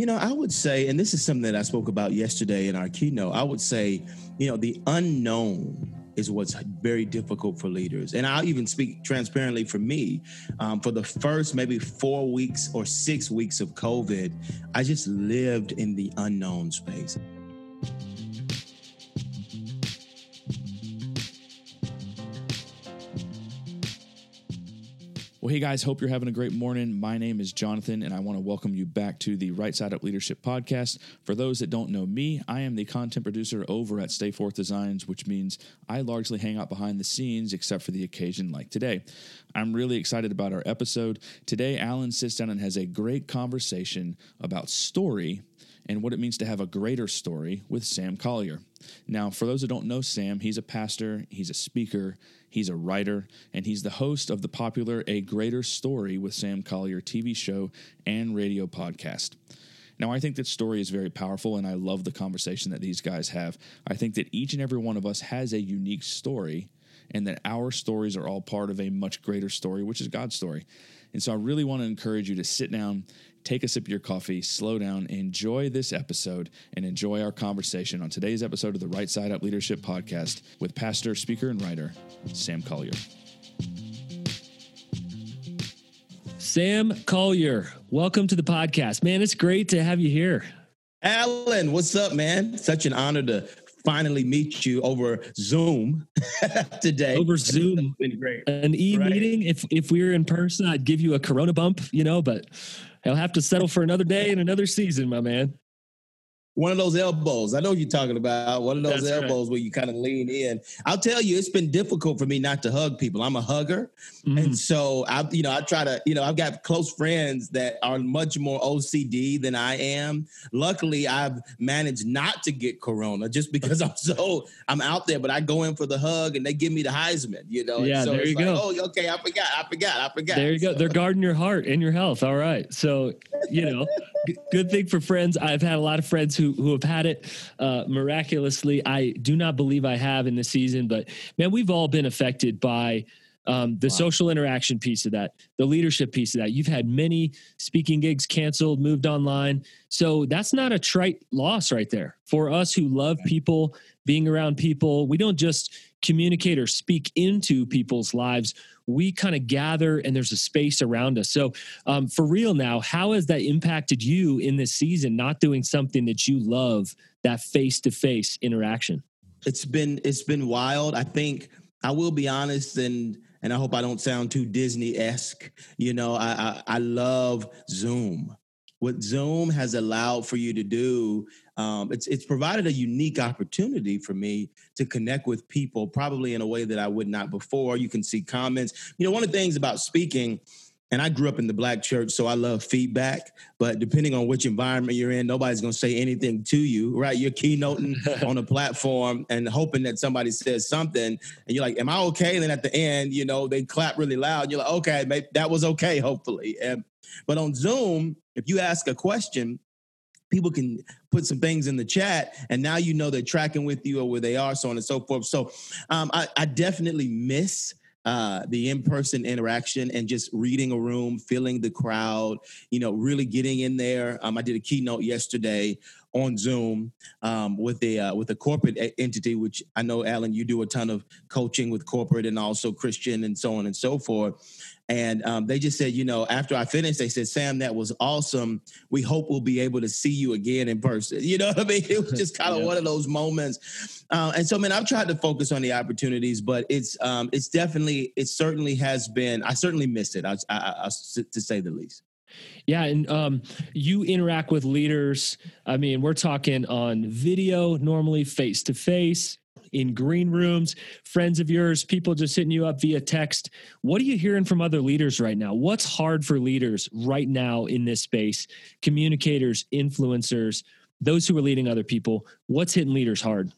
You know, I would say, and this is something that I spoke about yesterday in our keynote, I would say, you know, the unknown is what's very difficult for leaders. And I'll even speak transparently for me. Um, for the first maybe four weeks or six weeks of COVID, I just lived in the unknown space. Well, hey guys, hope you're having a great morning. My name is Jonathan, and I want to welcome you back to the Right Side Up Leadership Podcast. For those that don't know me, I am the content producer over at Stay Forth Designs, which means I largely hang out behind the scenes except for the occasion like today. I'm really excited about our episode. Today, Alan sits down and has a great conversation about story and what it means to have a greater story with Sam Collier. Now, for those who don't know Sam, he's a pastor, he's a speaker, He's a writer, and he's the host of the popular A Greater Story with Sam Collier TV show and radio podcast. Now, I think that story is very powerful, and I love the conversation that these guys have. I think that each and every one of us has a unique story, and that our stories are all part of a much greater story, which is God's story. And so I really want to encourage you to sit down take a sip of your coffee, slow down, enjoy this episode, and enjoy our conversation on today's episode of the Right Side Up Leadership Podcast with pastor, speaker, and writer Sam Collier. Sam Collier, welcome to the podcast. Man, it's great to have you here. Alan, what's up, man? Such an honor to finally meet you over Zoom today. Over Zoom. been great. An e-meeting. Right. If if we were in person, I'd give you a corona bump, you know, but I'll have to settle for another day and another season, my man one of those elbows. I know you're talking about one of those That's elbows right. where you kind of lean in. I'll tell you, it's been difficult for me not to hug people. I'm a hugger, mm-hmm. and so I, you know, I try to, you know, I've got close friends that are much more OCD than I am. Luckily, I've managed not to get corona just because I'm so I'm out there. But I go in for the hug, and they give me the Heisman. You know, yeah, so there you like, go. Oh, okay, I forgot, I forgot, I forgot. There you so. go. They're guarding your heart and your health. All right, so you know, good thing for friends. I've had a lot of friends who who have had it uh, miraculously. I do not believe I have in the season, but man, we've all been affected by um, the wow. social interaction piece of that, the leadership piece of that. You've had many speaking gigs canceled, moved online. So that's not a trite loss right there. For us who love people, being around people, we don't just communicate or speak into people's lives. We kind of gather and there's a space around us. So, um, for real now, how has that impacted you in this season, not doing something that you love, that face to face interaction? It's been it's been wild. I think I will be honest and and I hope I don't sound too Disney esque. You know, I, I, I love Zoom. What Zoom has allowed for you to do, um, it's it's provided a unique opportunity for me to connect with people, probably in a way that I would not before. You can see comments. You know, one of the things about speaking and I grew up in the black church, so I love feedback. But depending on which environment you're in, nobody's going to say anything to you, right? You're keynoting on a platform and hoping that somebody says something, and you're like, "Am I okay?" And then at the end, you know, they clap really loud. You're like, "Okay, maybe that was okay, hopefully." And, but on Zoom, if you ask a question, people can put some things in the chat and now you know they're tracking with you or where they are so on and so forth so um, I, I, definitely miss uh, the in-person interaction and just reading a room, feeling the crowd, you know, really getting in there. Um, I did a keynote yesterday on Zoom um, with a uh, with a corporate entity, which I know, Alan, you do a ton of coaching with corporate and also Christian and so on and so forth. And um, they just said, you know, after I finished, they said, Sam, that was awesome. We hope we'll be able to see you again in person. You know what I mean? It was just kind of yeah. one of those moments. Uh, and so, man, I've tried to focus on the opportunities, but it's um, it's definitely, it certainly has been. I certainly missed it, I, I, I, to say the least. Yeah, and um, you interact with leaders. I mean, we're talking on video, normally face to face in green rooms, friends of yours, people just hitting you up via text. What are you hearing from other leaders right now? What's hard for leaders right now in this space? Communicators, influencers, those who are leading other people. What's hitting leaders hard?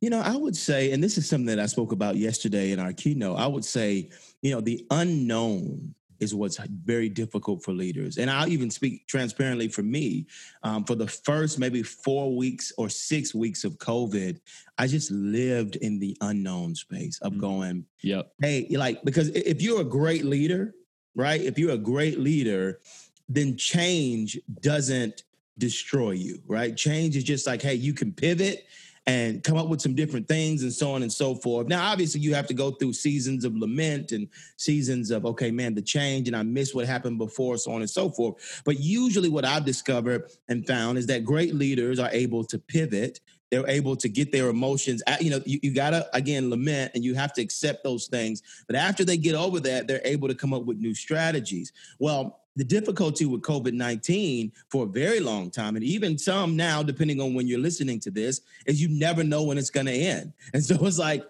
You know, I would say, and this is something that I spoke about yesterday in our keynote, I would say, you know, the unknown is what's very difficult for leaders. And I'll even speak transparently for me. Um, for the first maybe four weeks or six weeks of COVID, I just lived in the unknown space of mm-hmm. going, yep. hey, like, because if you're a great leader, right? If you're a great leader, then change doesn't destroy you, right? Change is just like, hey, you can pivot and come up with some different things and so on and so forth. Now, obviously, you have to go through seasons of lament and seasons of, okay, man, the change and I miss what happened before, so on and so forth. But usually, what I've discovered and found is that great leaders are able to pivot. They're able to get their emotions. You know, you, you got to, again, lament and you have to accept those things. But after they get over that, they're able to come up with new strategies. Well, the difficulty with COVID 19 for a very long time, and even some now, depending on when you're listening to this, is you never know when it's going to end. And so it's like,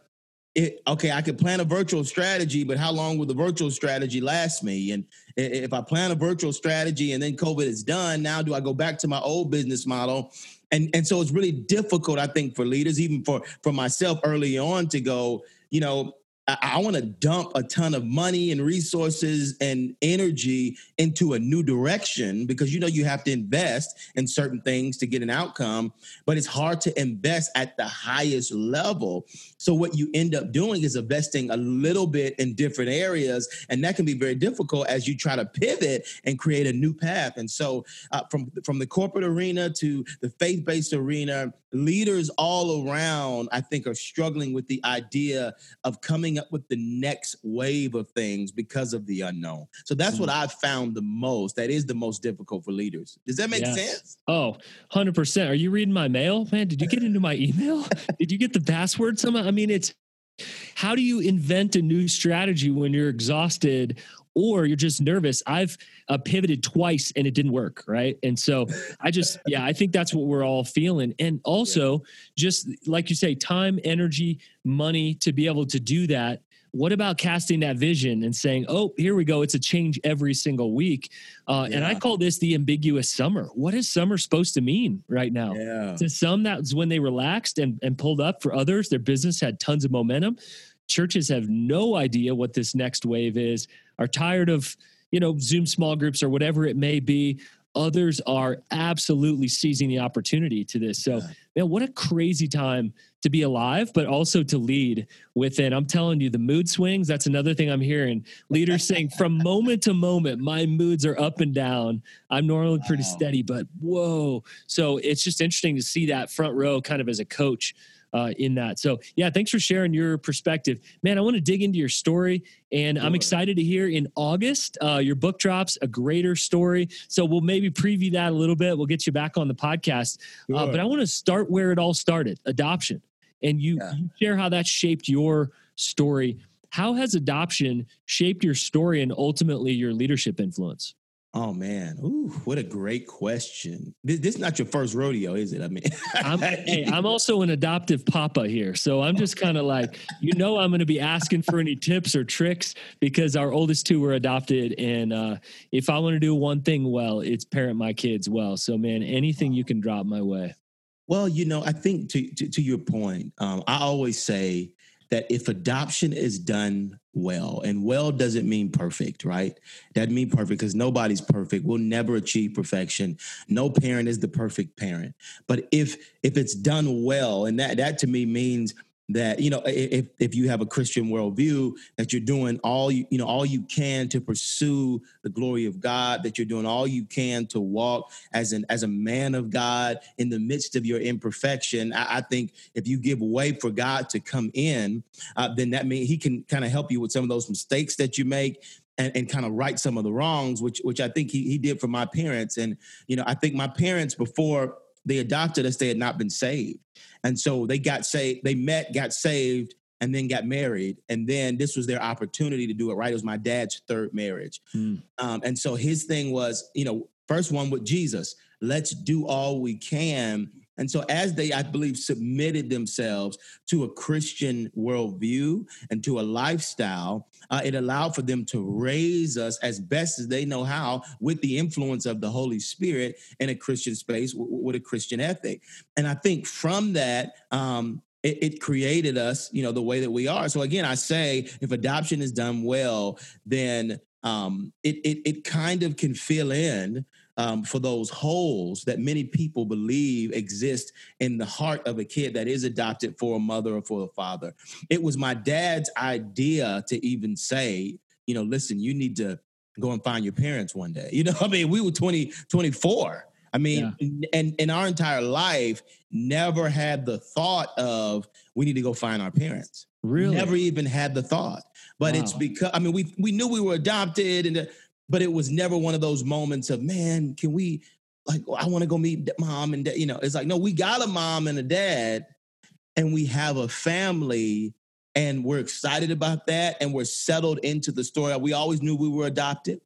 it, okay, I could plan a virtual strategy, but how long will the virtual strategy last me? And if I plan a virtual strategy and then COVID is done, now do I go back to my old business model? And and so it's really difficult, I think, for leaders, even for for myself early on, to go, you know, I, want to dump a ton of money and resources and energy into a new direction because you know you have to invest in certain things to get an outcome, but it's hard to invest at the highest level. So what you end up doing is investing a little bit in different areas, and that can be very difficult as you try to pivot and create a new path. And so uh, from from the corporate arena to the faith based arena, leaders all around, I think, are struggling with the idea of coming up with the next wave of things because of the unknown. So that's mm-hmm. what I've found the most. That is the most difficult for leaders. Does that make yes. sense? Oh, 100%. Are you reading my mail? Man, did you get into my email? did you get the password somehow? I mean, it's how do you invent a new strategy when you're exhausted or you're just nervous. I've uh, pivoted twice and it didn't work, right? And so I just, yeah, I think that's what we're all feeling. And also, yeah. just like you say, time, energy, money to be able to do that. What about casting that vision and saying, oh, here we go. It's a change every single week. Uh, yeah. And I call this the ambiguous summer. What is summer supposed to mean right now? Yeah. To some, that's when they relaxed and, and pulled up. For others, their business had tons of momentum churches have no idea what this next wave is are tired of you know zoom small groups or whatever it may be. Others are absolutely seizing the opportunity to this. So man what a crazy time to be alive but also to lead within. I'm telling you the mood swings that's another thing i'm hearing. Leaders saying from moment to moment my moods are up and down. I'm normally pretty wow. steady but whoa. So it's just interesting to see that front row kind of as a coach uh, in that. So, yeah, thanks for sharing your perspective. Man, I want to dig into your story, and. I'm excited to hear in August uh, your book drops, A Greater Story. So, we'll maybe preview that a little bit. We'll get you back on the podcast. Uh. Uh, but I want to start where it all started adoption. And you, yeah. you share how that shaped your story. How has adoption shaped your story and ultimately your leadership influence? Oh man, Ooh, what a great question! This, this, is not your first rodeo, is it? I mean, I'm, hey, I'm also an adoptive papa here, so I'm just kind of like, you know, I'm going to be asking for any tips or tricks because our oldest two were adopted, and uh, if I want to do one thing well, it's parent my kids well. So, man, anything you can drop my way. Well, you know, I think to to, to your point, um, I always say that if adoption is done well, and well doesn't mean perfect, right? That mean perfect because nobody's perfect. We'll never achieve perfection. No parent is the perfect parent. But if if it's done well, and that that to me means that you know if if you have a christian worldview that you're doing all you you know all you can to pursue the glory of god that you're doing all you can to walk as an as a man of god in the midst of your imperfection. I, I think if you give way for god to come in uh, then that means he can kind of help you with some of those mistakes that you make and, and kind of right some of the wrongs which which i think he, he did for my parents. And you know i think my parents before they adopted us they had not been saved and so they got saved, they met, got saved, and then got married. And then this was their opportunity to do it right. It was my dad's third marriage. Mm. Um, and so his thing was, you know, first one with Jesus, let's do all we can. And so, as they, I believe, submitted themselves to a Christian worldview and to a lifestyle, uh, it allowed for them to raise us as best as they know how with the influence of the Holy Spirit in a Christian space w- with a Christian ethic. And I think from that, um, it, created us, you know, the way that we are. So again, I say if adoption is done well, then um, it, it it kind of can fill in um, for those holes that many people believe exist in the heart of a kid that is adopted for a mother or for a father. It was my dad's idea to even say, you know, listen, you need to go and find your parents one day. You know, I mean, we were 20, 24. I mean, yeah. and in our entire life, never had the thought of we need to go find our parents. Really? Never even had the thought. But wow. it's because I mean, we we knew we were adopted, and but it was never one of those moments of man, can we like I want to go meet mom and dad. You know, it's like no, we got a mom and a dad, and we have a family, and we're excited about that, and we're settled into the story. We always knew we were adopted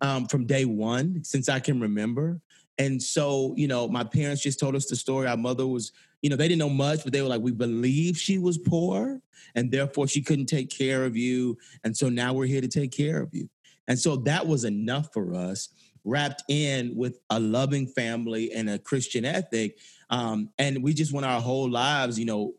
um, from day one, since I can remember. And so, you know, my parents just told us the story. Our mother was, you know, they didn't know much, but they were like, we believe she was poor and therefore she couldn't take care of you. And so now we're here to take care of you. And so that was enough for us, wrapped in with a loving family and a Christian ethic. Um, and we just went our whole lives, you know,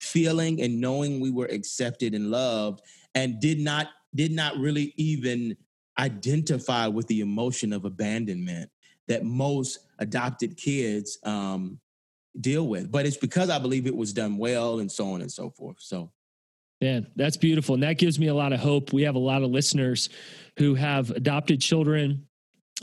feeling and knowing we were accepted and loved and did not did not really even identify with the emotion of abandonment that most adopted kids um, deal with. But it's because I believe it was done well and so on and so forth. So, man, that's beautiful. And that gives me a lot of hope. We have a lot of listeners who have adopted children.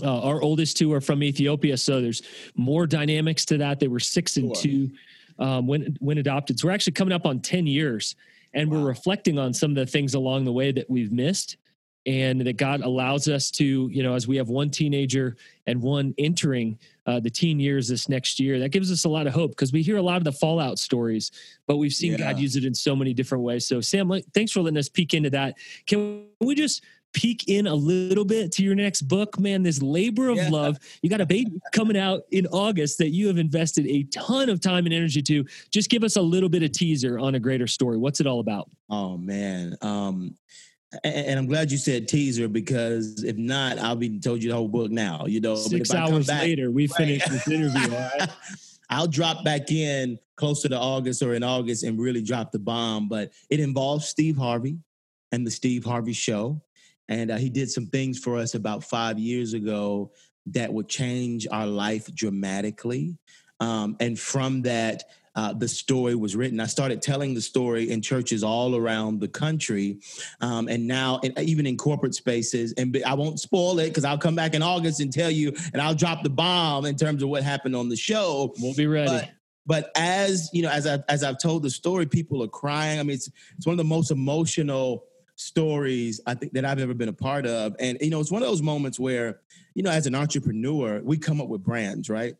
Uh, our oldest two are from Ethiopia, so there's more dynamics to that. They were six and sure. two um, when when adopted. So we're actually coming up on ten years, and wow. we're reflecting on some of the things along the way that we've missed and that God allows us to, you know, as we have one teenager and one entering uh, the teen years this next year, that gives us a lot of hope because we hear a lot of the fallout stories, but we've seen yeah. God use it in so many different ways. So, Sam, thanks for letting us peek into that. Can we just peek in a little bit to your next book, man? This labor of yeah. love. You got a baby coming out in August that you have invested a ton of time and energy to. Just give us a little bit of teaser on a greater story. What's it all about? Oh man. Um, and I'm glad you said teaser because if not, I'll be told you the whole book now. You know, six hours back, later, we right. finished this interview. All right. I'll drop back in closer to August or in August and really drop the bomb. But it involves Steve Harvey and the Steve Harvey Show, and uh, he did some things for us about five years ago that would change our life dramatically. Um, and from that, uh, the story was written. I started telling the story in churches all around the country, um, and now in, even in corporate spaces. And I won't spoil it because I'll come back in August and tell you, and I'll drop the bomb in terms of what happened on the show. We'll be ready. But, but as you know, as I as I've told the story, people are crying. I mean, it's it's one of the most emotional stories I think that I've ever been a part of. And you know, it's one of those moments where, you know, as an entrepreneur, we come up with brands, right?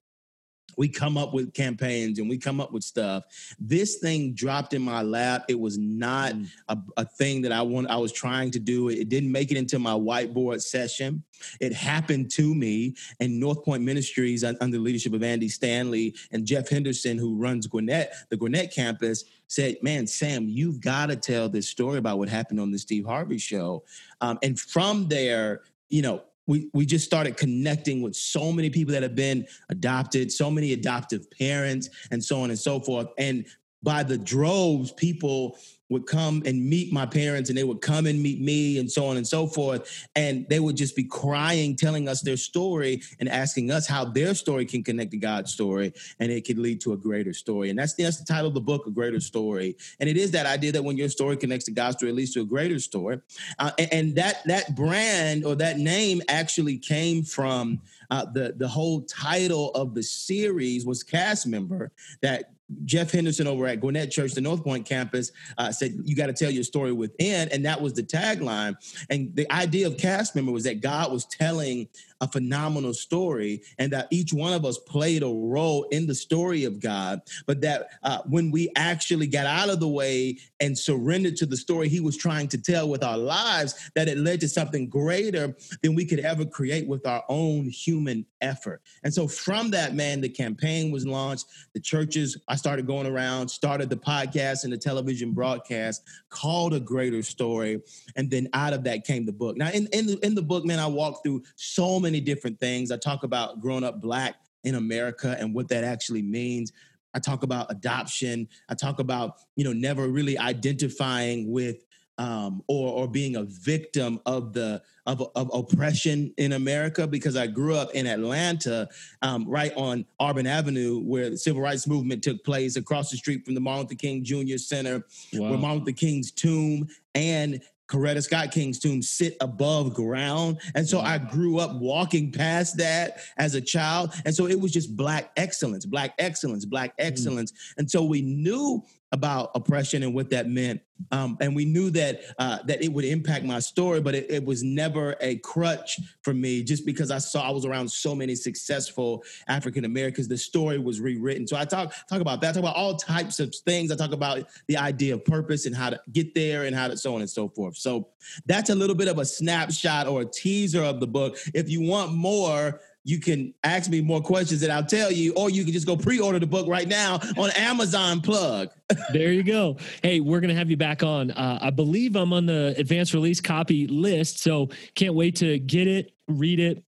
We come up with campaigns and we come up with stuff. This thing dropped in my lap. It was not mm. a, a, thing that I want. I was trying to do. It didn't make it into my whiteboard session. It happened to me. And North Point Ministries, under the leadership of Andy Stanley and Jeff Henderson, who runs Gwinnett, the Gwinnett campus, said, "Man, Sam, you've got to tell this story about what happened on the Steve Harvey show." Um, and from there, you know, we we just started connecting with so many people that have been adopted, so many adoptive parents, and so on and so forth. And by the droves, people would come and meet my parents and they would come and meet me and so on and so forth. And they would just be crying, telling us their story and asking us how their story can connect to God's story and it could lead to a greater story. And that's, the, that's the title of the book, A Greater Story. And it is that idea that when your story connects to God's story, it leads to a greater story. Uh, and, and, that, that brand or that name actually came from uh, the, the whole title of the series was cast member that Jeff Henderson over at Gwinnett Church, the North Point campus, uh, said, You got to tell your story within. And that was the tagline. And the idea of cast member was that God was telling a phenomenal story and that each one of us played a role in the story of God, but that uh, when we actually got out of the way and surrendered to the story he was trying to tell with our lives, that it led to something greater than we could ever create with our own human effort. And so from that, man, the campaign was launched. The churches, I started going around, started the podcast and the television broadcast called A Greater Story. And then out of that came the book. Now, in, in, the, in the book, man, I walk through so many different things. I talk about growing up black in America and what that actually means. I talk about adoption. I talk about, you know, never really identifying with um, or or being a victim of the of, of oppression in America because I grew up in Atlanta, um, right on Auburn Avenue, where the civil rights movement took place, across the street from the Martin Luther King Jr. Center, wow. where Martin Luther King's tomb and Coretta Scott King's tomb sit above ground. And so I grew up walking past that as a child. And so it was just black excellence, black excellence, black mm. excellence. Mm. And so we knew about oppression and what that meant. Um, and we knew that uh, that it would impact my story, but it, it, was never a crutch for me just because I saw I was around so many successful African Americans. The story was rewritten. So I talk talk about that. I talk about all types of things. I talk about the idea of purpose and how to get there and how to so on and so forth. So that's a little bit of a snapshot or a teaser of the book. If you want more, you can ask me more questions and I'll tell you, or you can just go pre-order the book right now on Amazon plug. there you go. Hey, we're going to have you back on. Uh, I believe I'm on the advanced release copy list. So can't wait to get it, read it,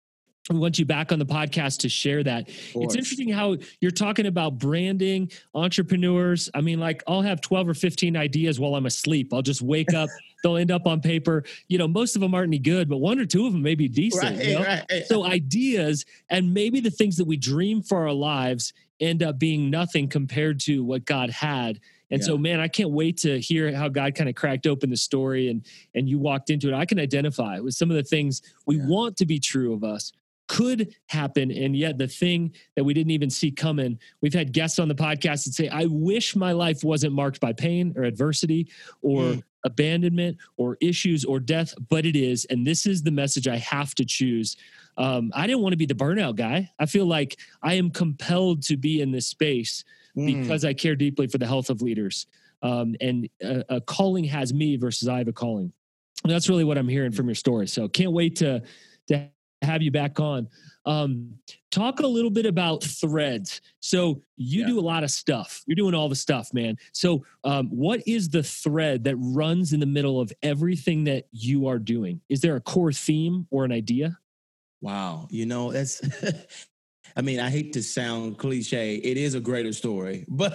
we want you back on the podcast to share that. It's interesting how you're talking about branding, entrepreneurs. I mean, like I'll have 12 or 15 ideas while I'm asleep. I'll just wake up, they'll end up on paper. You know, most of them aren't any good, but one or two of them may be decent. Right, you know? right. So ideas and maybe the things that we dream for our lives end up being nothing compared to what God had. And yeah. so, man, I can't wait to hear how God kind of cracked open the story and and you walked into it. I can identify with some of the things we yeah. want to be true of us, could happen. And yet, the thing that we didn't even see coming, we've had guests on the podcast that say, I wish my life wasn't marked by pain or adversity or mm. Abandonment or issues or death, but it is. And this is the message I have to choose. Um, I didn't want to be the burnout guy. I feel like I am compelled to be in this space mm. because I care deeply for the health of leaders. Um, and a, a calling has me versus I have a calling. And that's really what I'm hearing from your story. So can't wait to to have you back on. Um, talk a little bit about threads. So you yeah. do a lot of stuff. You're doing all the stuff, man. So um, what is the thread that runs in the middle of everything that you are doing? Is there a core theme or an idea? Wow, you know that's. I mean, I hate to sound cliche. It is a greater story, but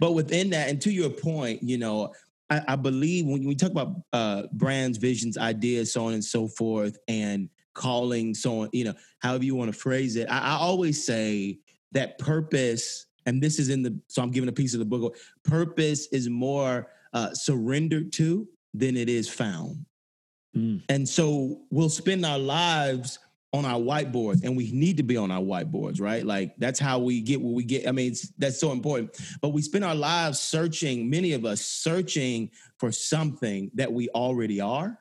but within that, and to your point, you know, I, I believe when we talk about uh, brands, visions, ideas, so on and so forth, and calling, so on, you know, however you want to phrase it. I, I always say that purpose, and this is in the, so I'm giving a piece of the book, purpose is more uh, surrendered to than it is found. Mm. And so we'll spend our lives on our whiteboards and we need to be on our whiteboards right like that's how we get what we get i mean that's so important but we spend our lives searching many of us searching for something that we already are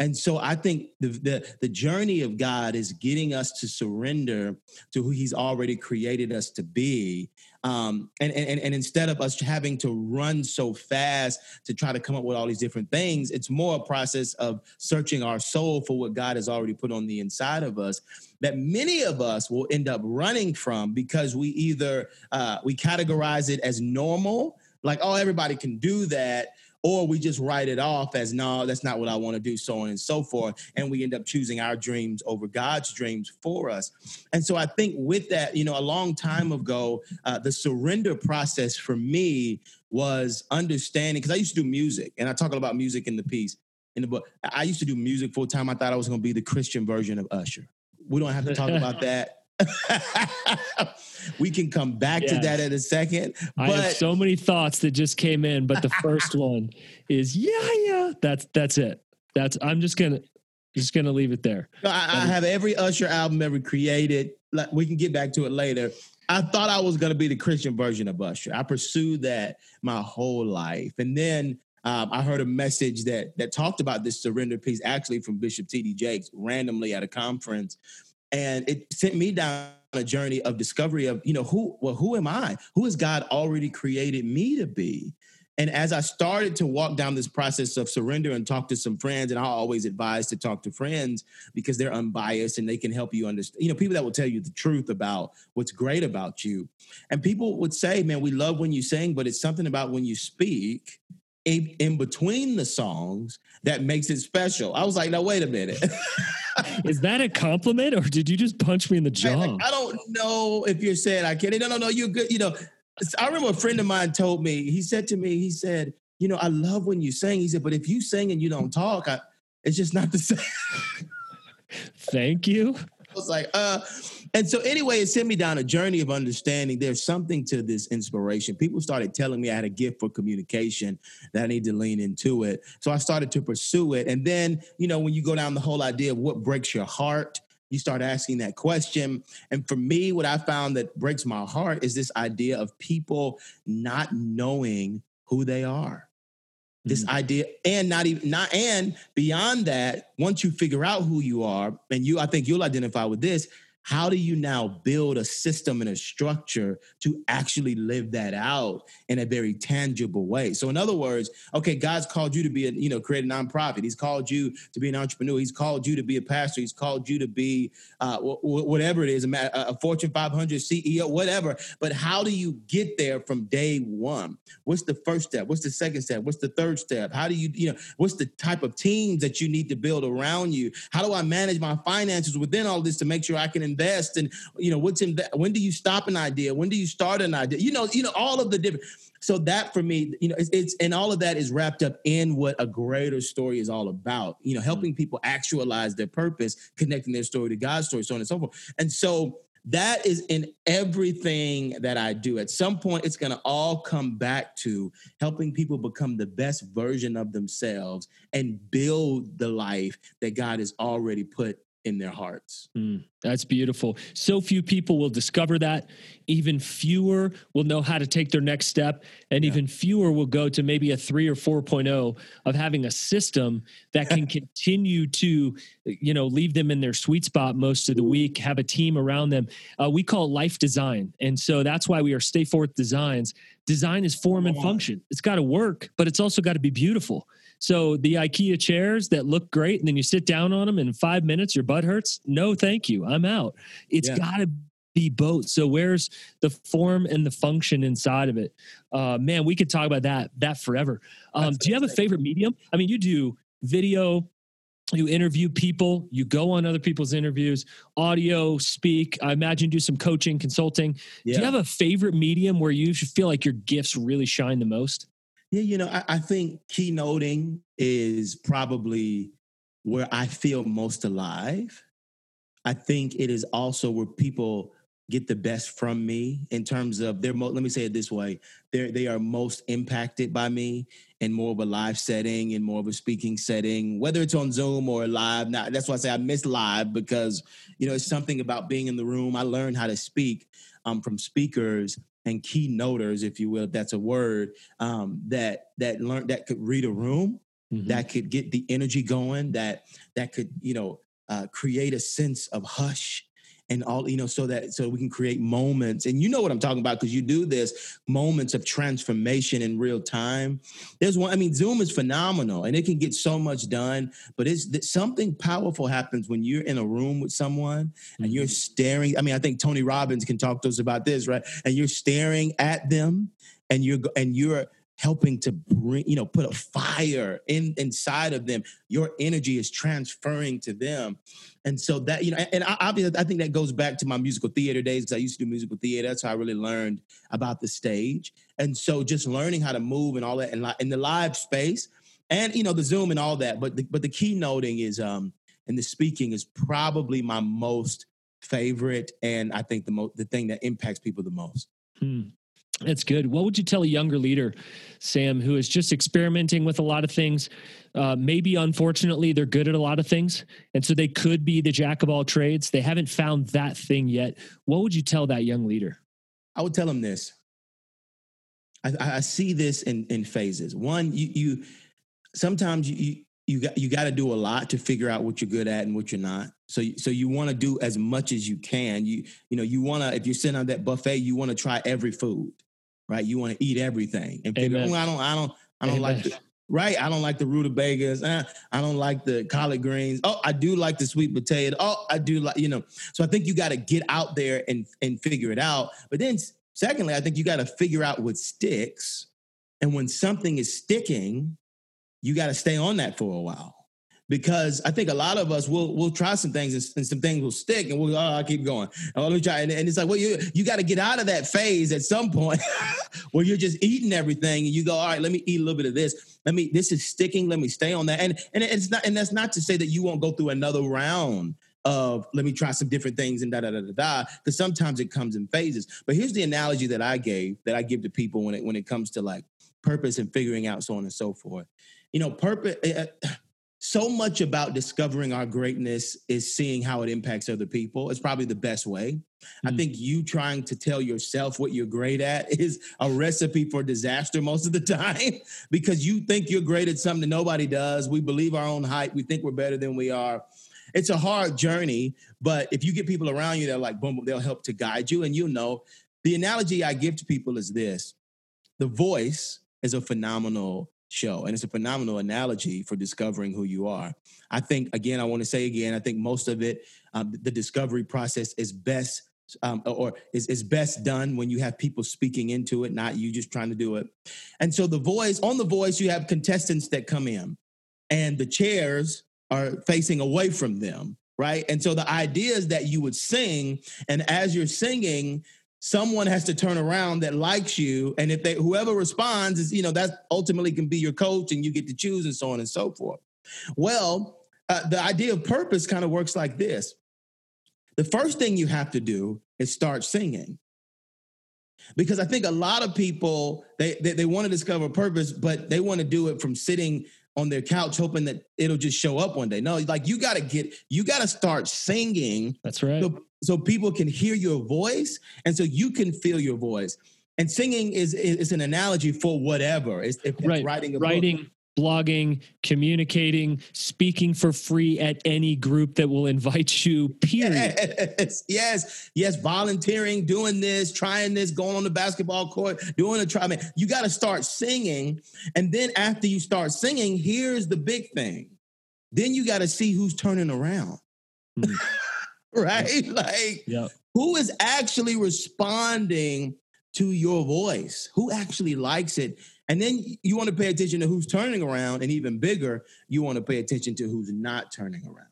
and so I think the, the, the journey of God is getting us to surrender to who He's already created us to be. Um, and, and, and instead of us having to run so fast to try to come up with all these different things, it's more a process of searching our soul for what God has already put on the inside of us that many of us will end up running from because we either uh, we categorize it as normal like oh everybody can do that or we just write it off as no, that's not what I want to do, so on and so forth. And we end up choosing our dreams over God's dreams for us. And so I think with that, you know, a long time ago, uh, the surrender process for me was understanding because I used to do music and I talk about music in the piece in the book. I used to do music full time. I thought I was going to be the Christian version of Usher. We don't have to talk about that. we can come back yes. to that in a second. But... I have so many thoughts that just came in, but the first one is yeah, yeah. That's that's it. That's I'm just gonna just gonna leave it there. I, I have every Usher album ever created. We can get back to it later. I thought I was gonna be the Christian version of Usher. I pursued that my whole life, and then um, I heard a message that that talked about this surrender piece actually from Bishop T.D. Jakes randomly at a conference and it sent me down a journey of discovery of you know who well who am i? Who has god already created me to be? And as i started to walk down this process of surrender and talk to some friends and i always advise to talk to friends because they're unbiased and they can help you understand you know people that will tell you the truth about what's great about you. And people would say man we love when you sing but it's something about when you speak in, between the songs that makes it special. I was like, no, wait a minute. Is that a compliment or did you just punch me in the jaw? I, I don't know if you're saying I can't. No, no, no, you're good. You know, I remember a friend of mine told me, he said to me, he said, you know, I love when you sing. He said, but if you sing and you don't talk, I, it's just not the same. Thank you. Was like, uh, and so anyway, it sent me down a journey of understanding there's something to this inspiration. People started telling me I had a gift for communication that I need to lean into it. So I started to pursue it. And then, you know, when you go down the whole idea of what breaks your heart, you start asking that question. And for me, what I found that breaks my heart is this idea of people not knowing who they are this mm-hmm. idea and not even not and beyond that once you figure out who you are and you i think you'll identify with this how do you now build a system and a structure to actually live that out in a very tangible way? So in other words okay god's called you to be a you know create a nonprofit. He's called you to be an entrepreneur. He's called you to be a pastor. He's called you to be uh, whatever it is a, a fortune 500 ceo whatever. But how do you get there from day one? What's the first step? What's the second step? What's the third step? How do you you know what's the type of teams that you need to build around you? How do i manage my finances within all this to make sure i can invest and you know what's in that when do you stop an idea? When do you start an idea? You know you know all of the different so that for me you know it's, it's, and all of that is wrapped up in what a greater story is all about you know helping people actualize their purpose connecting their story to god's story so on and so forth. And so that is in everything that I do. At some point, it's going to all come back to helping people become the best version of themselves and build the life that God has already put in their hearts. Mm, that's beautiful. So few people will discover that. Even fewer will know how to take their next step. And yeah. even fewer will go to maybe a three or 4.0 of having a system that can continue to, you know, leave them in their sweet spot most of the week, have a team around them. Uh, we call life design. And so that's why we are Stay Forth Designs. Design is form and function. It's got to work, but it's also got to be beautiful. So the IKEA chairs that look great, and then you sit down on them, and in five minutes your butt hurts. No, thank you. I'm out. It's yeah. got to be both. So where's the form and the function inside of it? Uh, man, we could talk about that that forever. Um, do you have a favorite medium? I mean, you do video, you interview people, you go on other people's interviews, audio, speak. I imagine do some coaching, consulting. Yeah. Do you have a favorite medium where you feel like your gifts really shine the most? Yeah, you know, I, I think keynoting is probably where I feel most alive. I think it is also where people get the best from me in terms of their mo- let me say it this way they they are most impacted by me in more of a live setting in more of a speaking setting whether it's on zoom or live now that's why i say i miss live because you know it's something about being in the room i learned how to speak um, from speakers and keynoters, if you will, if that's a word, um, that that learned that could read a room, mm-hmm. that could get the energy going, that that could you know uh, create a sense of hush and all you know so that so we can create moments and you know what i'm talking about because you do this moments of transformation in real time there's one i mean zoom is phenomenal and it can get so much done but it's something powerful happens when you're in a room with someone mm-hmm. and you're mm-hmm. staring i mean i think tony robbins can talk to us about this right and you're staring at them and you're and you're helping to bring, you know, put a fire in inside of them. Your energy is transferring to them. And so that, you know, and I, obviously I think that goes back to my musical theater days because I used to do musical theater. That's how I really learned about the stage. And so just learning how to move and all that and in the live space and, you know, the Zoom and all that. But the, but the keynoting is, um, and the speaking is probably my most favorite. And I think the most, the thing that impacts people the most. Hmm. That's good. What would you tell a younger leader, Sam, who is just experimenting with a lot of things? Uh, maybe, unfortunately, they're good at a lot of things. And so they could be the jack of all trades. They haven't found that thing yet. What would you tell that young leader? I would tell them this. I, I see this in, in phases. One, you, you sometimes you, you got you got to do a lot to figure out what you're good at and what you're not. So so you want to do as much as you can. You you know you want to if you're sitting on that buffet, you want to try every food right? You want to eat everything and oh, I don't, I don't, I don't Amen. like the, right? I don't like the rutabagas. Eh, I don't like the collard greens. Oh, I do like the sweet potato. Oh, I do like, you know. So I think you got to get out there and and figure it out. But then secondly, I think you got to figure out what sticks. And when something is sticking, you got to stay on that for a while because I think a lot of us will will try some things and, and some things will stick and we'll oh, I'll keep going. Oh, let me try. And, and it's like, well, you you got to get out of that phase at some point where you're just eating everything and you go, all right, let me eat a little bit of this. Let me this is sticking. Let me stay on that. And and it's not and that's not to say that you won't go through another round of let me try some different things and da da da da da. Because sometimes it comes in phases. But here's the analogy that I gave that I give to people when it when it comes to like purpose and figuring out so on and so forth. You know, purpose. Uh, so much about discovering our greatness is seeing how it impacts other people. It's probably the best way. Mm-hmm. I think you trying to tell yourself what you're great at is a recipe for disaster most of the time because you think you're great at something that nobody does. We believe our own hype. We think we're better than we are. It's a hard journey, but if you get people around you that are like, boom, they'll help to guide you. And you know, the analogy I give to people is this the voice is a phenomenal show. And it's a phenomenal analogy for discovering who you are. I think, again, I want to say again, I think most of it, um, the discovery process is best. Um, or is, is best done when you have people speaking into it, not you just trying to do it. And so the voice, on the voice, you have contestants that come in and the chairs are facing away from them, right? And so the idea is that you would sing, and as you're singing, someone has to turn around that likes you and if they whoever responds is you know that ultimately can be your coach and you get to choose and so on and so forth. Well uh, the idea of purpose kind of works like this. The first thing you have to do is start singing. Because i think a lot of people they they, they want to discover purpose but they want to do it from sitting on their couch hoping that it'll just show up one day no like you got to get you got to start singing that's right so, so people can hear your voice and so you can feel your voice and singing is is an analogy for whatever it's, it's right. writing writing book. Blogging communicating speaking for free at any group that will invite you period yes yes yes volunteering doing this trying this going on the basketball court doing a try I mean, you got to start singing and then after you start singing here's the big thing then you got to see who's turning around mm-hmm. right? Like, yep. who is actually responding to your voice? Who actually likes it? And then you want to pay attention to who's turning around, and even bigger, you want to pay attention to who's not turning around.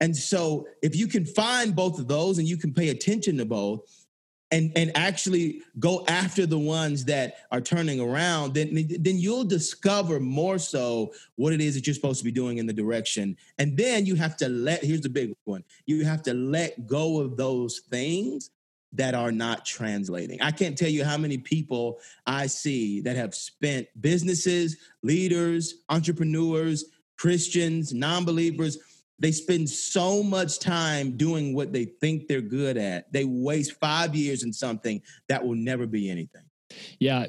And so, if you can find both of those and you can pay attention to both, and and actually go after the ones that are turning around then then you'll discover more so what it is that you're supposed to be doing in the direction and then you have to let here's the big one you have to let go of those things that are not translating i can't tell you how many people i see that have spent businesses leaders entrepreneurs christians non-believers they spend so much time doing what they think they're good at. They waste five years in something that will never be anything. Yeah,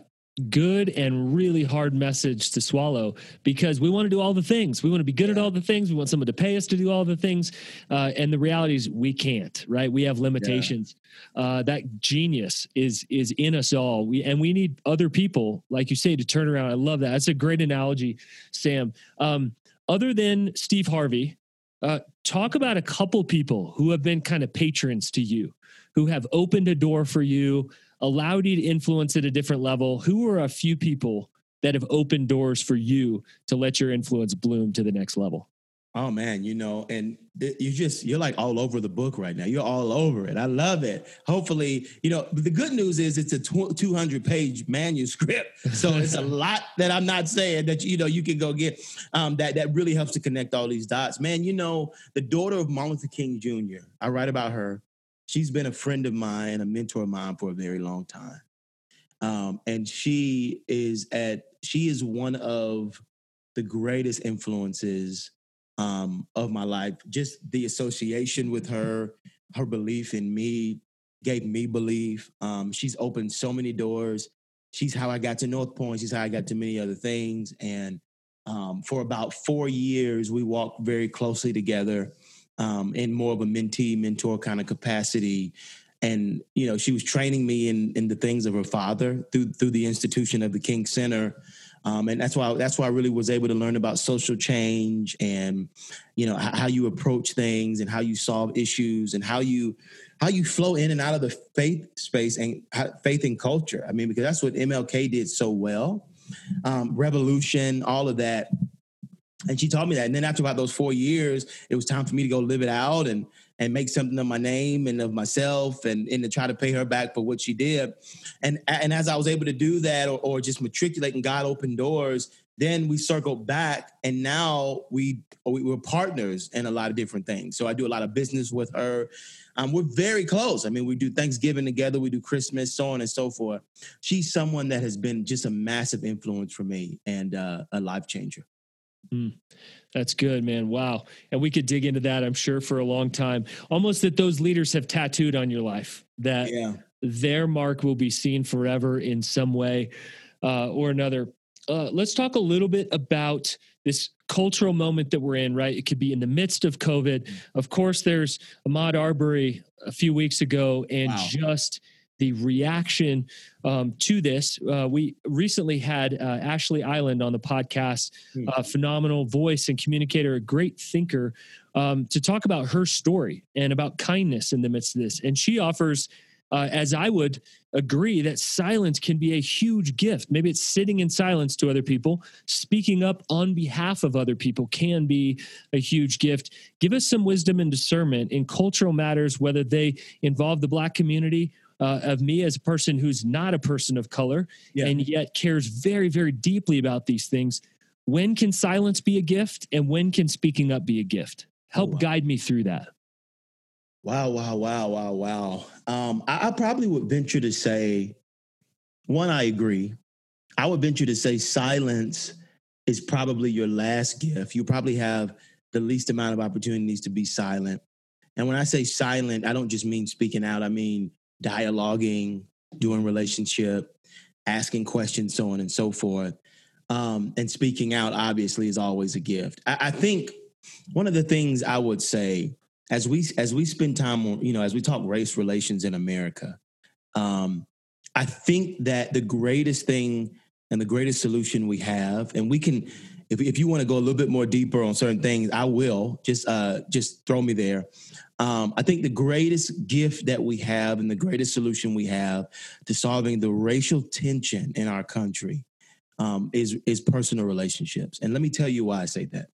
good and really hard message to swallow because we want to do all the things. We want to be good yeah. at all the things. We want someone to pay us to do all the things. Uh, and the reality is we can't, right? We have limitations. Yeah. Uh, that genius is is in us all. We and we need other people, like you say, to turn around. I love that. That's a great analogy, Sam. Um, other than Steve Harvey, uh, talk about a couple people who have been kind of patrons to you, who have opened a door for you, allowed you to influence at a different level. Who are a few people that have opened doors for you to let your influence bloom to the next level? Oh man, you know, and you just you're like all over the book right now. You're all over it. I love it. Hopefully, you know, the good news is it's a 200 page manuscript, so it's a lot that I'm not saying that you know you can go get. Um, that that really helps to connect all these dots. Man, you know, the daughter of Martin Luther King Jr. I write about her. She's been a friend of mine, a mentor of mine for a very long time, um, and she is at she is one of the greatest influences um, of my life. Just the association with her, her belief in me gave me belief. Um, she's opened so many doors. She's how I got to North Point. She's how I got to many other things. And um, for about four years, we walked very closely together um, in more of a mentee mentor kind of capacity. And you know, she was training me in in the things of her father through through the institution of the King Center. Um, and that's why that's why I really was able to learn about social change and you know how, how, you approach things and how you solve issues and how you how you flow in and out of the faith space and faith and culture. I mean, because that's what MLK did so well. Um, revolution, all of that. And she taught me that. And then after about those four years, it was time for me to go live it out and and make something of my name and of myself and, and to try to pay her back for what she did. And and as I was able to do that or, or just matriculate and God opened doors, then we circled back and now we, we were partners in a lot of different things. So i do a lot of business with her. Um, we're very close. I mean we do thanksgiving together we do christmas so on and so forth. She's someone that has been just a massive influence for me and uh, a life changer mm, that's good man wow and we could dig into that i'm sure for a long time almost that those leaders have tattooed on your life that yeah. their mark will be seen forever in some way uh, or another uh, let's talk a little bit about this cultural moment that we're in, right? It could be in the midst of COVID. Mm. Of course, there's Ahmaud Arbery a few weeks ago, and wow. just the reaction um, to this. Uh, we recently had uh, Ashley Island on the podcast, hmm. a phenomenal voice and communicator, a great thinker, um, to talk about her story and about kindness in the midst of this. And she offers uh, as I would agree that silence can be a huge gift. Maybe it's sitting in silence to other people, speaking up on behalf of other people can be a huge gift. Give us some wisdom and discernment in cultural matters, whether they involve the Black community. Uh, of me as a person who's not a person of color yeah. and yet cares very, very deeply about these things. When can silence be a gift and when can speaking up be a gift? Help oh, wow. guide me through that. Wow, wow, wow, wow, wow. Um, I, I probably would venture to say, one, I agree. I would venture to say silence is probably your last gift. You probably have the least amount of opportunities to be silent. And when I say silent, I don't just mean speaking out, I mean dialoguing, doing relationship, asking questions, so on and so forth. Um, and speaking out, obviously, is always a gift. I, I think one of the things I would say as we as we spend time on you know as we talk race relations in America, um, I think that the greatest thing and the greatest solution we have, and we can, if if you want to go a little bit more deeper on certain things, I will just uh, just throw me there. Um, I think the greatest gift that we have and the greatest solution we have to solving the racial tension in our country um, is is personal relationships. And let me tell you why I say that.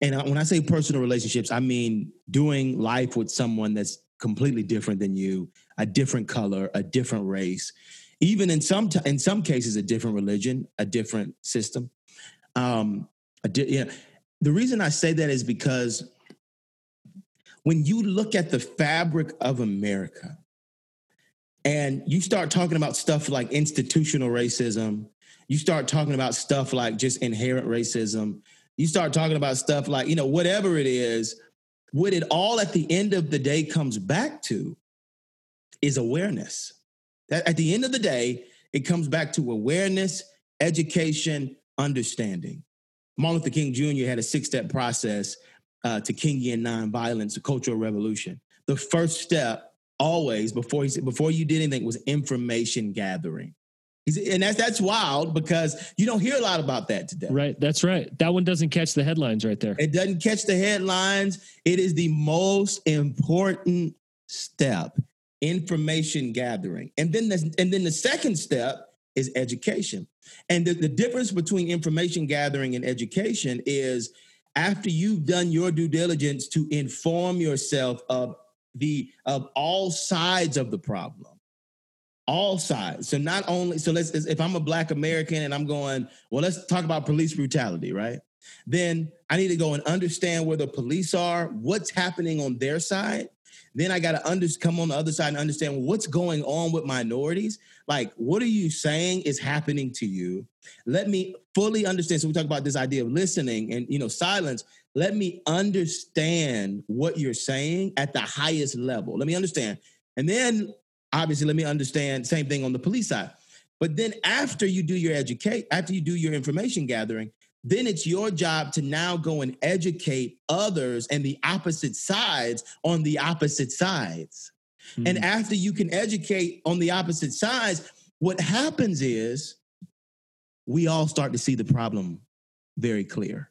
And when I say personal relationships, I mean doing life with someone that's completely different than you, a different color, a different race, even in some t- in some cases a different religion, a different system. Um, a di- yeah. The reason I say that is because when you look at the fabric of America and you start talking about stuff like institutional racism, you start talking about stuff like just inherent racism, you start talking about stuff like, you know, whatever it is, what it all at the end of the day comes back to is awareness. That at the end of the day, it comes back to awareness, education, understanding. Martin Luther King Jr. had a six step process uh, to Kingian nonviolence, a cultural revolution. The first step, always before he said, before you did anything, was information gathering. He's, and that's that's wild because you don't hear a lot about that today. Right. That's right. That one doesn't catch the headlines right there. It doesn't catch the headlines. It is the most important step, information gathering. And then the, and then the second step is education. And the, the difference between information gathering and education is after you've done your due diligence to inform yourself of the of all sides of the problem all sides. So not only so let's if I'm a black American and I'm going, well, let's talk about police brutality, right? Then I need to go and understand where the police are, what's happening on their side. Then I got to under, come on the other side and understand what's going on with minorities. Like, what are you saying is happening to you? Let me fully understand. So we talk about this idea of listening and you know silence. Let me understand what you're saying at the highest level. Let me understand, and then obviously let me understand same thing on the police side but then after you do your educate after you do your information gathering then it's your job to now go and educate others and the opposite sides on the opposite sides mm-hmm. and after you can educate on the opposite sides what happens is we all start to see the problem very clear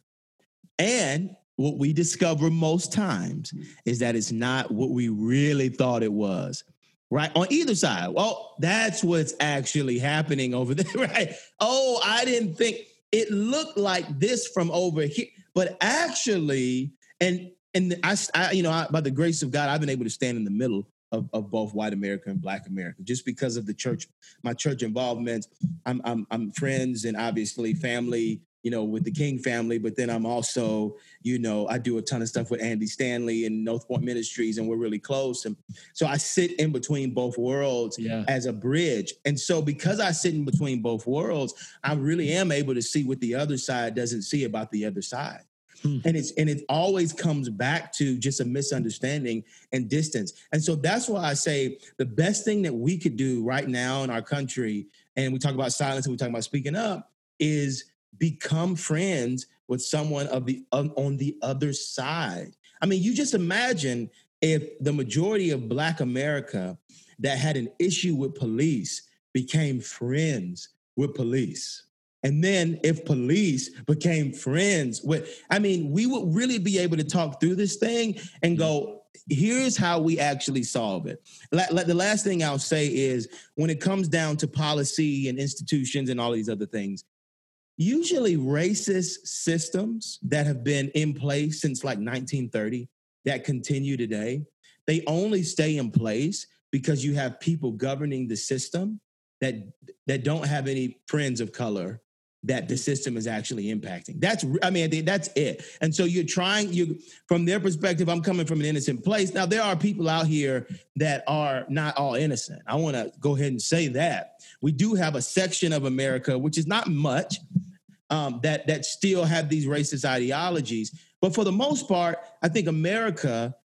and what we discover most times is that it's not what we really thought it was right? On either side. Well, that's what's actually happening over there, right? Oh, I didn't think it looked like this from over here, but actually, and and I, I you know, I, by the grace of God, I've been able to stand in the middle of, of both white America and Black America, just because of the church, my church involvement. I'm I'm, I'm friends and obviously family you know, with the King family, but then I'm also, you know, I do a ton of stuff with Andy Stanley and North Point Ministries, and we're really close. And so I sit in between both worlds yeah. as a bridge. And so because I sit in between both worlds, I really am able to see what the other side doesn't see about the other side. Hmm. And it's and it always comes back to just a misunderstanding and distance. And so that's why I say the best thing that we could do right now in our country, and we talk about silence and we talk about speaking up, is become friends with someone of the on the other side. I mean, you just imagine if the majority of Black America that had an issue with police became friends with police. And then if police became friends with, I mean, we would really be able to talk through this thing and go, here's how we actually solve it. The last thing I'll say is when it comes down to policy and institutions and all these other things, usually racist systems that have been in place since like 1930 that continue today, they only stay in place because you have people governing the system that that don't have any friends of color that the system is actually impacting. That's I mean that's it. And so you're trying you from their perspective I'm coming from an innocent place. Now there are people out here that are not all innocent. I want to go ahead and say that. We do have a section of America which is not much um, that that still have these racist ideologies. But for the most part, I think America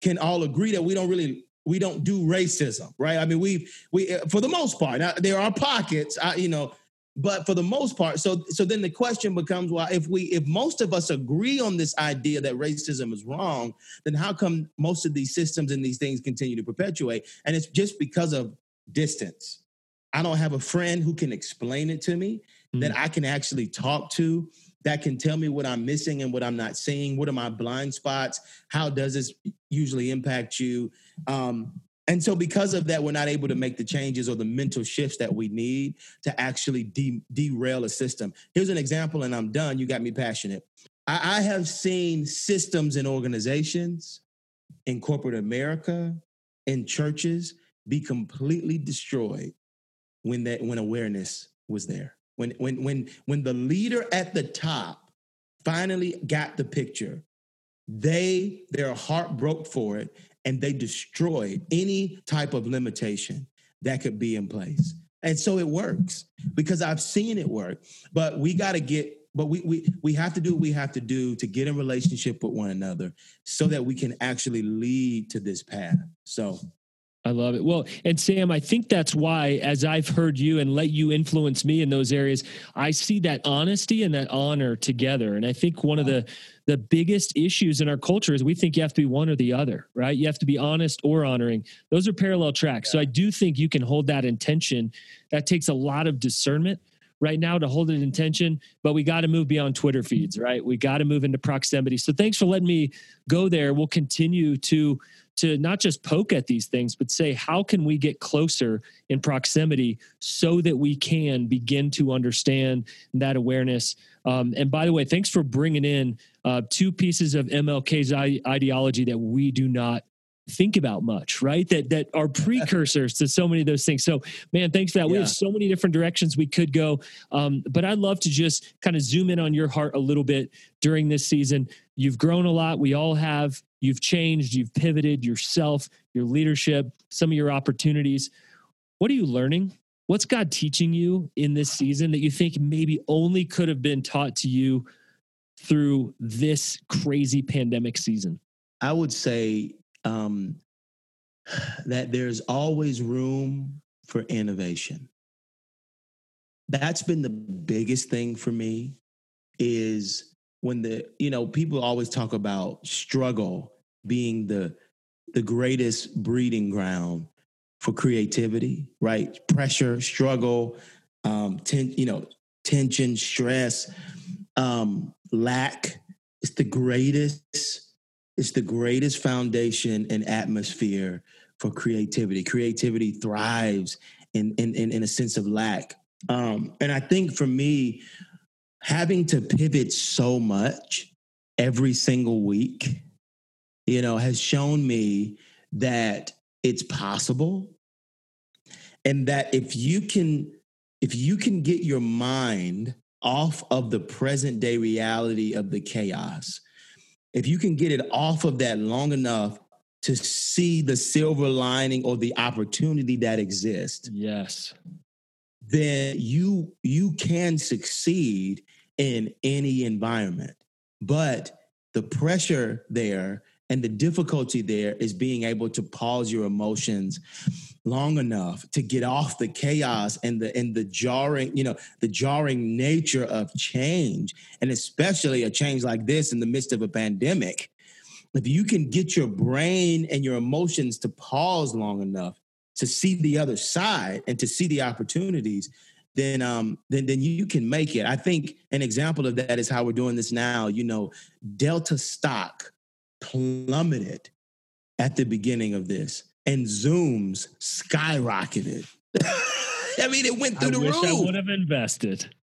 can all agree that we don't really we don't do racism, right? I mean, we we for the most part. Now there are pockets, I, you know, but for the most part. So so then the question becomes, well, if we if most of us agree on this idea that racism is wrong, then how come most of these systems and these things continue to perpetuate? And it's just because of distance. I don't have a friend who can explain it to me mm-hmm. that I can actually talk to that can tell me what I'm missing and what I'm not seeing. What are my blind spots? How does this usually impact you? Um, and so, because of that, we're not able to make the changes or the mental shifts that we need to actually de- derail a system. Here's an example, and I'm done. You got me passionate. I, I have seen systems and organizations in corporate America, in churches, be completely destroyed when that when awareness was there. When when when when the leader at the top finally got the picture, they their heart broke for it and they destroyed any type of limitation that could be in place. And so it works because I've seen it work. But we got to get but we we we have to do what we have to do to get in relationship with one another so that we can actually lead to this path. So I love it. Well, and Sam, I think that's why, as I've heard you and let you influence me in those areas, I see that honesty and that honor together. And I think one of the the biggest issues in our culture is we think you have to be one or the other, right? You have to be honest or honoring. Those are parallel tracks. Yeah. So I do think you can hold that intention. That takes a lot of discernment right now to hold it in tension, but we got to move beyond Twitter feeds, right? We got to move into proximity. So thanks for letting me go there. We'll continue to to not just poke at these things, but say, how can we get closer in proximity so that we can begin to understand that awareness? Um, and by the way, thanks for bringing in uh, two pieces of MLK's ideology that we do not think about much, right? That that are precursors to so many of those things. So, man, thanks for that. Yeah. We have so many different directions we could go, um, but I'd love to just kind of zoom in on your heart a little bit during this season. You've grown a lot. We all have. You've changed. You've pivoted yourself, your leadership, some of your opportunities. What are you learning? What's God teaching you in this season that you think maybe only could have been taught to you through this crazy pandemic season? I would say um, that there's always room for innovation. That's been the biggest thing for me is when the you know people always talk about struggle being the the greatest breeding ground for creativity, right? Pressure, struggle, um, ten, you know, tension, stress, um, lack. It's the greatest it's the greatest foundation and atmosphere for creativity. Creativity thrives in, in, in, in a sense of lack. Um, and I think for me, having to pivot so much every single week, you know, has shown me that it's possible and that if you can if you can get your mind off of the present day reality of the chaos, if you can get it off of that long enough to see the silver lining or the opportunity that exists, Yes. then you you can succeed in any environment. But the pressure there and the difficulty there is being able to pause your emotions long enough to get off the chaos and the and the jarring, you know, the jarring nature of change, and especially a change like this in the midst of a pandemic. If you can get your brain and your emotions to pause long enough to see the other side and to see the opportunities, then um then then you can make it. I think an example of that is how we're doing this now. You know, Delta stock plummeted at the beginning of this, and Zoom's skyrocketed. I mean, it went through I the wish roof. I would have invested.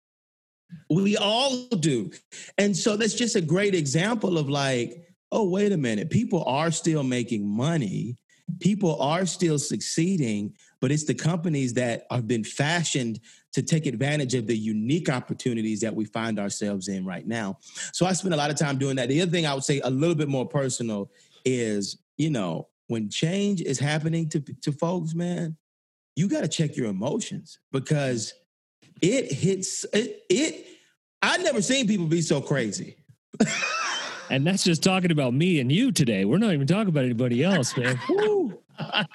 We all do. And so that's just a great example of like, oh, wait a minute. People are still making money. People are still succeeding, but it's the companies that have been fashioned to take advantage of the unique opportunities that we find ourselves in right now. So I spend a lot of time doing that. The other thing I would say, a little bit more personal, is you know, when change is happening to, to folks, man, you got to check your emotions because it hits it, it i never seen people be so crazy And that's just talking about me and you today. We're not even talking about anybody else, man.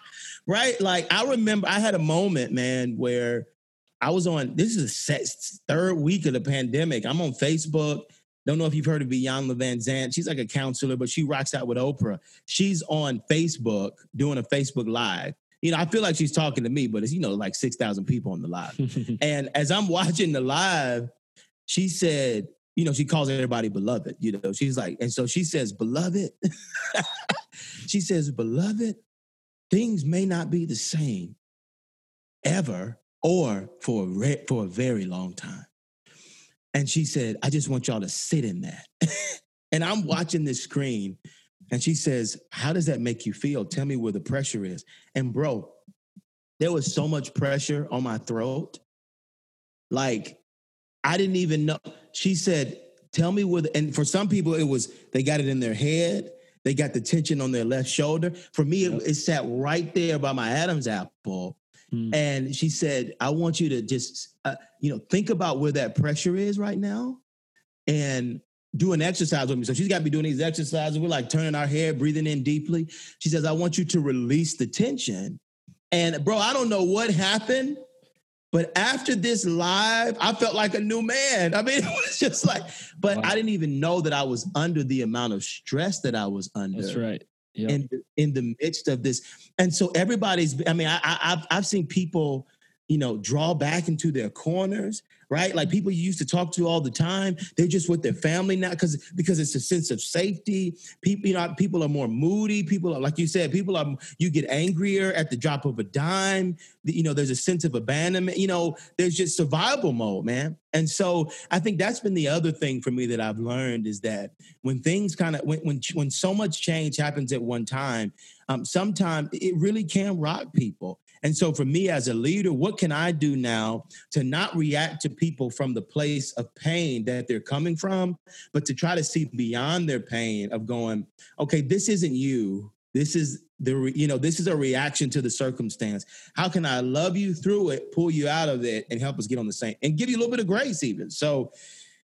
Right like i remember i had a moment man where i was on this is the third week of the pandemic i'm on facebook don't know if you've heard of Iyanla Vanzant. She's like a counselor, but she rocks out with Oprah. She's on Facebook doing a Facebook Live. You know, I feel like she's talking to me, but it's, you know, like 6,000 people on the live. And as I'm watching the live, she said, you know, she calls everybody beloved. You know, she's like, and so she says, beloved. she says, beloved, things may not be the same ever or for a, re- for a very long time. And she said, I just want y'all to sit in that. and I'm watching this screen and she says, How does that make you feel? Tell me where the pressure is. And bro, there was so much pressure on my throat. Like, I didn't even know. She said, Tell me where, the, and for some people, it was they got it in their head, they got the tension on their left shoulder. For me, it, it sat right there by my Adam's apple. Hmm. And she said, I want you to just, uh, you know, think about where that pressure is right now and do an exercise with me. So she's got me doing these exercises. We're like turning our hair, breathing in deeply. She says, I want you to release the tension. And bro, I don't know what happened, but after this live, I felt like a new man. I mean, it was just like, but Wow. I didn't even know that I was under the amount of stress that I was under That's right. Yep. in in the midst of this. And so everybody's. I mean, I, I I've I've seen people, you know, draw back into their corners, right? Like people you used to talk to all the time. They're just with their family now because because it's a sense of safety. People, you know, people are more moody. People are like you said. People are you get angrier at the drop of a dime. You know, there's a sense of abandonment. You know, there's just survival mode, man. And so I think that's been the other thing for me that I've learned is that when things kind of when when when so much change happens at one time, um, sometimes it really can rock people. And so for me as a leader, what can I do now to not react to people from the place of pain that they're coming from, but to try to see beyond their pain of going, okay, this isn't you. This is the you know this is a reaction to the circumstance. How can I love you through it, pull you out of it, and help us get on the same and give you a little bit of grace even. So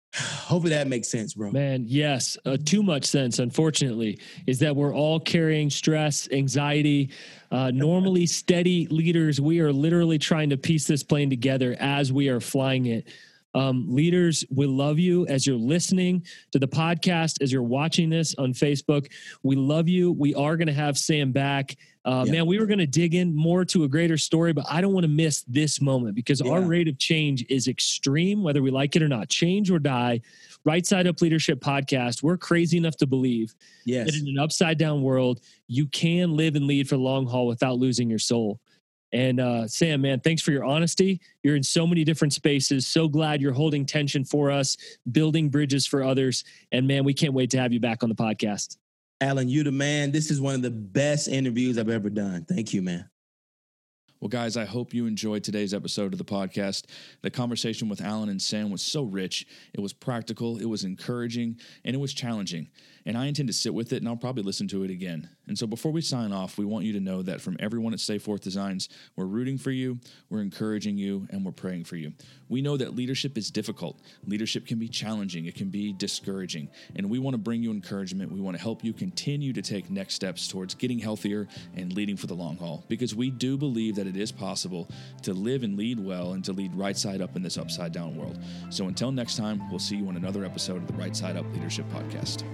hopefully that makes sense, bro. Man, yes, uh, too much sense, unfortunately, is that we're all carrying stress, anxiety. Uh, normally, steady leaders, we are literally trying to piece this plane together as we are flying it. Um, leaders, we love you as you're listening to the podcast, as you're watching this on Facebook. We love you. We are going to have Sam back. Uh, Yeah. Man, we were going to dig in more to a greater story, but I don't want to miss this moment because our rate of change is extreme, whether we like it or not. Change or die. Right Side Up Leadership Podcast. We're crazy enough to believe Yes. that in an upside down world, you can live and lead for the long haul without losing your soul. And uh, Sam, man, thanks for your honesty. You're in so many different spaces. So glad you're holding tension for us, building bridges for others. And man, we can't wait to have you back on the podcast. Alan, you the man. This is one of the best interviews I've ever done. Thank you, man. Well, guys, I hope you enjoyed today's episode of the podcast. The conversation with Alan and Sam was so rich. It was practical, it was encouraging, and it was challenging. And I intend to sit with it and I'll probably listen to it again. And so before we sign off, we want you to know that from everyone at Stay Forth Designs, we're rooting for you, we're encouraging you, and we're praying for you. We know that leadership is difficult. Leadership can be challenging, it can be discouraging. And we want to bring you encouragement. We want to help you continue to take next steps towards getting healthier and leading for the long haul because we do believe that it is possible to live and lead well and to lead right side up in this upside down world. So until next time, we'll see you on another episode of the Right Side Up Leadership Podcast.